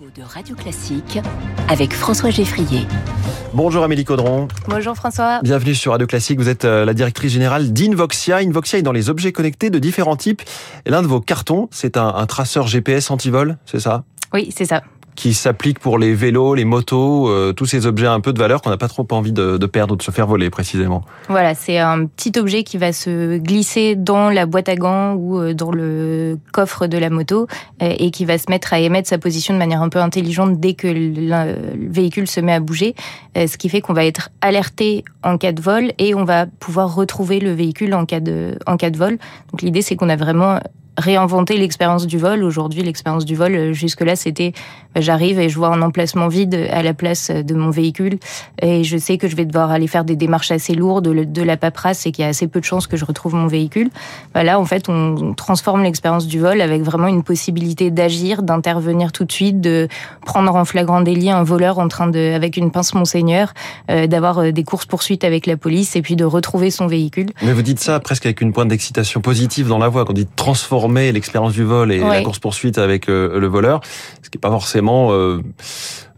de Radio Classique avec François Geffrier. Bonjour Amélie Caudron. Bonjour François. Bienvenue sur Radio Classique. Vous êtes euh, la directrice générale d'Invoxia. Invoxia est dans les objets connectés de différents types. Et l'un de vos cartons, c'est un, un traceur GPS anti-vol, c'est ça? Oui, c'est ça qui s'applique pour les vélos, les motos, euh, tous ces objets un peu de valeur qu'on n'a pas trop envie de, de, perdre ou de se faire voler précisément. Voilà, c'est un petit objet qui va se glisser dans la boîte à gants ou euh, dans le coffre de la moto euh, et qui va se mettre à émettre sa position de manière un peu intelligente dès que le véhicule se met à bouger, ce qui fait qu'on va être alerté en cas de vol et on va pouvoir retrouver le véhicule en cas de, en cas de vol. Donc l'idée c'est qu'on a vraiment réinventer l'expérience du vol. Aujourd'hui, l'expérience du vol, euh, jusque-là, c'était bah, j'arrive et je vois un emplacement vide à la place de mon véhicule et je sais que je vais devoir aller faire des démarches assez lourdes, de la paperasse et qu'il y a assez peu de chances que je retrouve mon véhicule. Bah, là, en fait, on transforme l'expérience du vol avec vraiment une possibilité d'agir, d'intervenir tout de suite, de prendre en flagrant délit un voleur en train de, avec une pince monseigneur, euh, d'avoir euh, des courses poursuites avec la police et puis de retrouver son véhicule. Mais vous dites ça presque avec une pointe d'excitation positive dans la voix, quand on dit transformer l'expérience du vol et la course poursuite avec euh, le voleur, ce qui n'est pas forcément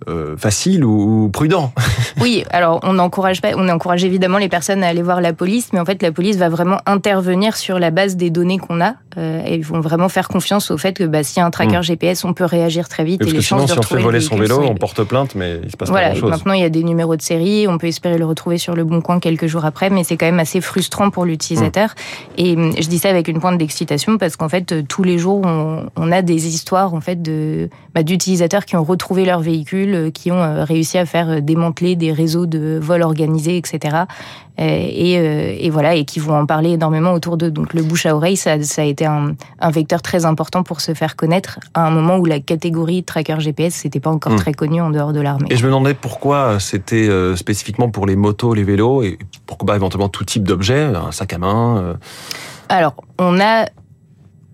euh, euh, facile ou, prudent. Oui, alors on encourage pas, on encourage évidemment les personnes à aller voir la police, mais en fait la police va vraiment intervenir sur la base des données qu'on a euh, et ils vont vraiment faire confiance au fait que bah, s'il y a un tracker hmm. GPS, on peut réagir très vite et, les chances de si on fait voler son vélo, on porte plainte, mais il se passe voilà, pas grand-chose. Maintenant il y a des numéros de série, on peut espérer le retrouver sur le bon coin quelques jours après, mais c'est quand même assez frustrant pour l'utilisateur. Hmm. Et hum, je dis ça avec une pointe d'excitation parce qu'en fait tous les jours on, on, a des histoires en fait de bah, d'utilisateurs qui ont retrouvé leur véhicule, euh, qui ont euh, réussi à faire euh, démanteler des réseaux de vols organisés, etc. Et, et, voilà, et qui vont en parler énormément autour d'eux. Donc le bouche à oreille, ça, ça a été un, un, vecteur très important pour se faire connaître à un moment où la catégorie tracker GPS c'était pas encore hmm. très connue en dehors de l'armée. Et je me demandais pourquoi c'était spécifiquement pour les motos, les vélos, et pourquoi éventuellement tout type d'objet, un sac à main. Alors, on a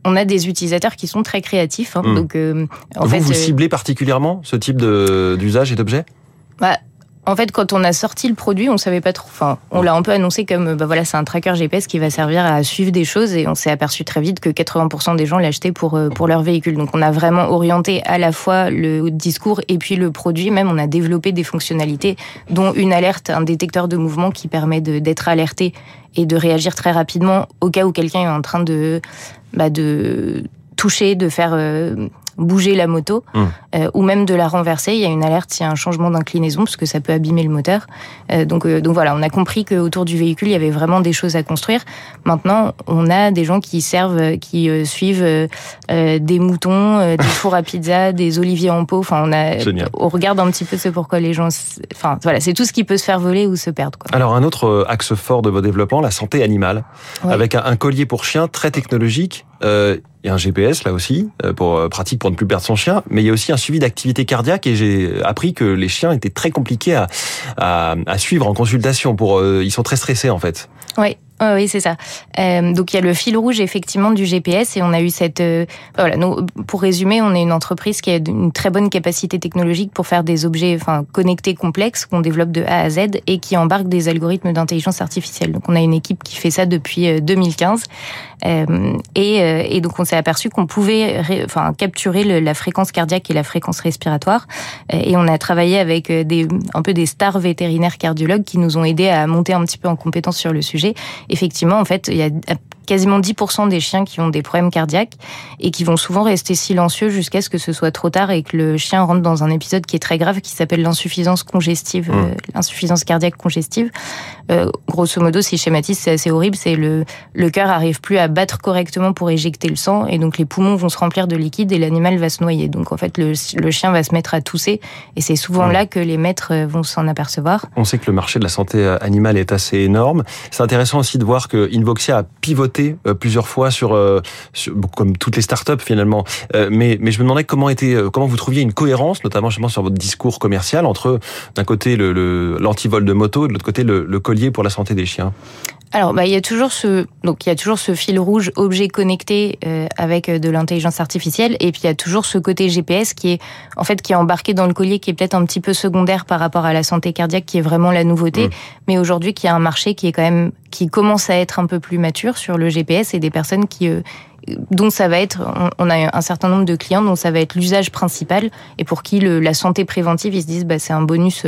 on a des utilisateurs qui sont très créatifs. Hein, hmm. Donc, euh, en vous, fait, vous euh, ciblez particulièrement ce type d'usage et d'objet bah, en fait, quand on a sorti le produit, on savait pas trop. Enfin, on l'a un peu annoncé comme, bah voilà, c'est un tracker GPS qui va servir à suivre des choses, et on s'est aperçu très vite que 80% des gens l'achetaient pour euh, pour leur véhicule. Donc, on a vraiment orienté à la fois le discours et puis le produit. Même, on a développé des fonctionnalités, dont une alerte, un détecteur de mouvement qui permet d'être alerté et de réagir très rapidement au cas où quelqu'un est en train de bah, de toucher, de faire euh, bouger la moto, hum. euh, ou même de la renverser. Il y a une alerte s'il y a un changement d'inclinaison, parce que ça peut abîmer le moteur. Euh, donc, euh, donc voilà, on a compris qu'autour du véhicule, il y avait vraiment des choses à construire. Maintenant, on a des gens qui servent, qui suivent des moutons, des fours à pizza, des oliviers en pot. Enfin, on a, on regarde un petit peu ce pourquoi les gens. Enfin, voilà, c'est tout ce qui peut se faire voler ou se perdre. Quoi. Alors, un autre axe fort de vos développements, la santé animale, avec un, collier pour chien très technologique. Euh, il y a un GPS là aussi pour pratique pour ne plus perdre son chien, mais il y a aussi un suivi d'activité cardiaque et j'ai appris que les chiens étaient très compliqués à, à, à suivre en consultation. Pour, euh, ils sont très stressés en fait. Oui, oui, c'est ça. Euh, donc il y a le fil rouge effectivement du GPS et on a eu cette. Euh, voilà, pour résumer, on est une entreprise qui a une très bonne capacité technologique pour faire des objets, enfin connectés complexes qu'on développe de A à Z et qui embarquent des algorithmes d'intelligence artificielle. Donc on a une équipe qui fait ça depuis 2015 euh, et, et donc on s'est aperçu qu'on pouvait, enfin capturer la fréquence cardiaque et la fréquence respiratoire et on a travaillé avec des un peu des stars vétérinaires cardiologues qui nous ont aidés à monter un petit peu en compétence sur le sujet effectivement, en fait, il y a quasiment 10% des chiens qui ont des problèmes cardiaques et qui vont souvent rester silencieux jusqu'à ce que ce soit trop tard et que le chien rentre dans un épisode qui est très grave qui s'appelle l'insuffisance congestive, mmh. euh, l'insuffisance cardiaque congestive. Euh, grosso modo, si schématise, c'est assez horrible, c'est le, le cœur arrive plus à battre correctement pour éjecter le sang et donc les poumons vont se remplir de liquide et l'animal va se noyer. Donc en fait, le, le chien va se mettre à tousser et c'est souvent mmh. là que les maîtres euh, vont s'en apercevoir. On sait que le marché de la santé animale est assez énorme. C'est intéressant aussi de voir que Invoxia a pivoté euh, plusieurs fois sur, euh, sur, comme toutes les startups finalement. Euh, mais, mais je me demandais comment était, comment vous trouviez une cohérence, notamment justement sur votre discours commercial entre d'un côté le l'antivol de moto et de l'autre côté le, le collier pour la santé des chiens. Alors, bah, il y a toujours ce donc il y a toujours ce fil rouge objet connecté euh, avec de l'intelligence artificielle et puis il y a toujours ce côté GPS qui est en fait qui est embarqué dans le collier qui est peut-être un petit peu secondaire par rapport à la santé cardiaque qui est vraiment la nouveauté, mmh. mais aujourd'hui qui a un marché qui est quand même qui commencent à être un peu plus matures sur le GPS et des personnes qui dont ça va être, on a un certain nombre de clients dont ça va être l'usage principal et pour qui la santé préventive, ils se disent bah, c'est un bonus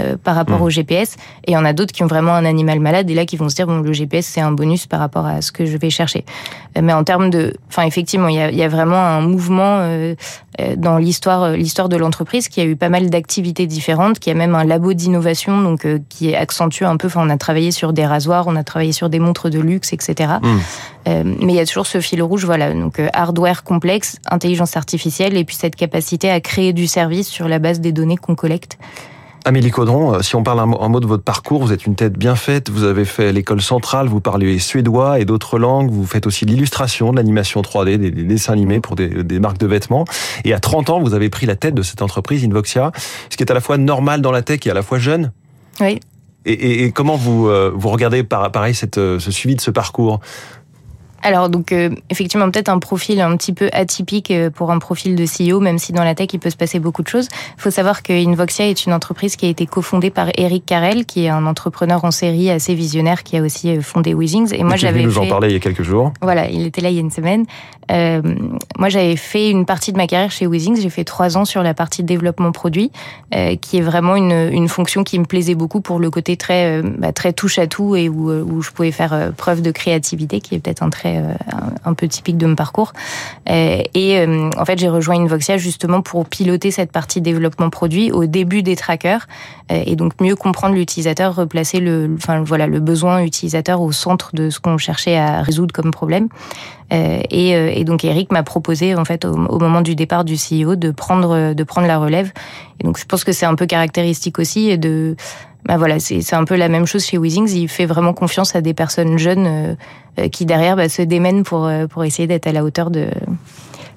euh, par rapport mmh. au GPS. Et il y en a d'autres qui ont vraiment un animal malade et là qui vont se dire bon le GPS c'est un bonus par rapport à ce que je vais chercher. Euh, mais en termes de, enfin effectivement il y a, y a, vraiment un mouvement euh, dans l'histoire l'histoire de l'entreprise qui a eu pas mal d'activités différentes, qui a même un labo d'innovation donc qui est accentué un peu. Enfin on a travaillé sur des rasoirs, on a travaillé sur des montres de luxe, etc. Mmh. mais il y a toujours ce fil rouge, voilà donc hardware complexe, intelligence artificielle et puis cette capacité à créer du service sur la base des données qu'on collecte. Amélie Caudron, euh, si on parle un mot de votre parcours, vous êtes une tête bien faite, vous avez fait l'école centrale, vous parlez suédois et d'autres langues, vous faites aussi l'illustration, de l'animation 3D, des, dessins animés pour des, des, marques de vêtements. Et à 30 ans, vous avez pris la tête de cette entreprise, Invoxia, ce qui est à la fois normal dans la tech et à la fois jeune. Oui. Et, et, comment vous, euh, vous regardez pareil cette, euh, ce suivi de ce parcours? Alors donc euh, effectivement peut-être un profil un petit peu atypique euh, pour un profil de CEO, même si dans la tech il peut se passer beaucoup de choses. Il faut savoir que Invoxia est une entreprise qui a été cofondée par Eric Carrel, qui est un entrepreneur en série assez visionnaire, qui a aussi euh, fondé Weezings. Et moi j'avais nous en parler il y a quelques jours. Voilà, il était là il y a une semaine. Euh, moi j'avais fait une partie de ma carrière chez Weezings. J'ai fait trois ans sur la partie développement produit, euh, qui est vraiment une, une fonction qui me plaisait beaucoup pour le côté très bah, très touche à tout et où, où je pouvais faire preuve de créativité, qui est peut-être un trait euh, un peu typique de mon parcours. Euh, et euh, en fait, j'ai rejoint Invoxia justement pour piloter cette partie développement produit au début des trackers et donc mieux comprendre l'utilisateur, replacer le, enfin voilà, le besoin utilisateur au centre de ce qu'on cherchait à résoudre comme problème. Et, donc Eric m'a proposé en fait au, moment du départ du CEO de prendre de prendre la relève. Et donc je pense que c'est un peu caractéristique aussi de bah voilà, c'est un peu la même chose chez Weezings. Il fait vraiment confiance à des personnes jeunes euh, euh, qui derrière bah, se démènent pour, euh, pour essayer d'être à la hauteur de,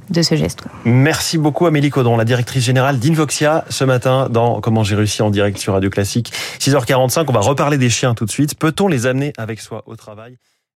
de ce geste. Merci beaucoup Amélie Caudron, la directrice générale d'Invoxia, ce matin dans Comment j'ai réussi en direct sur Radio Classique. 6h45, on va reparler des chiens tout de suite. Peut-on les amener avec soi au travail?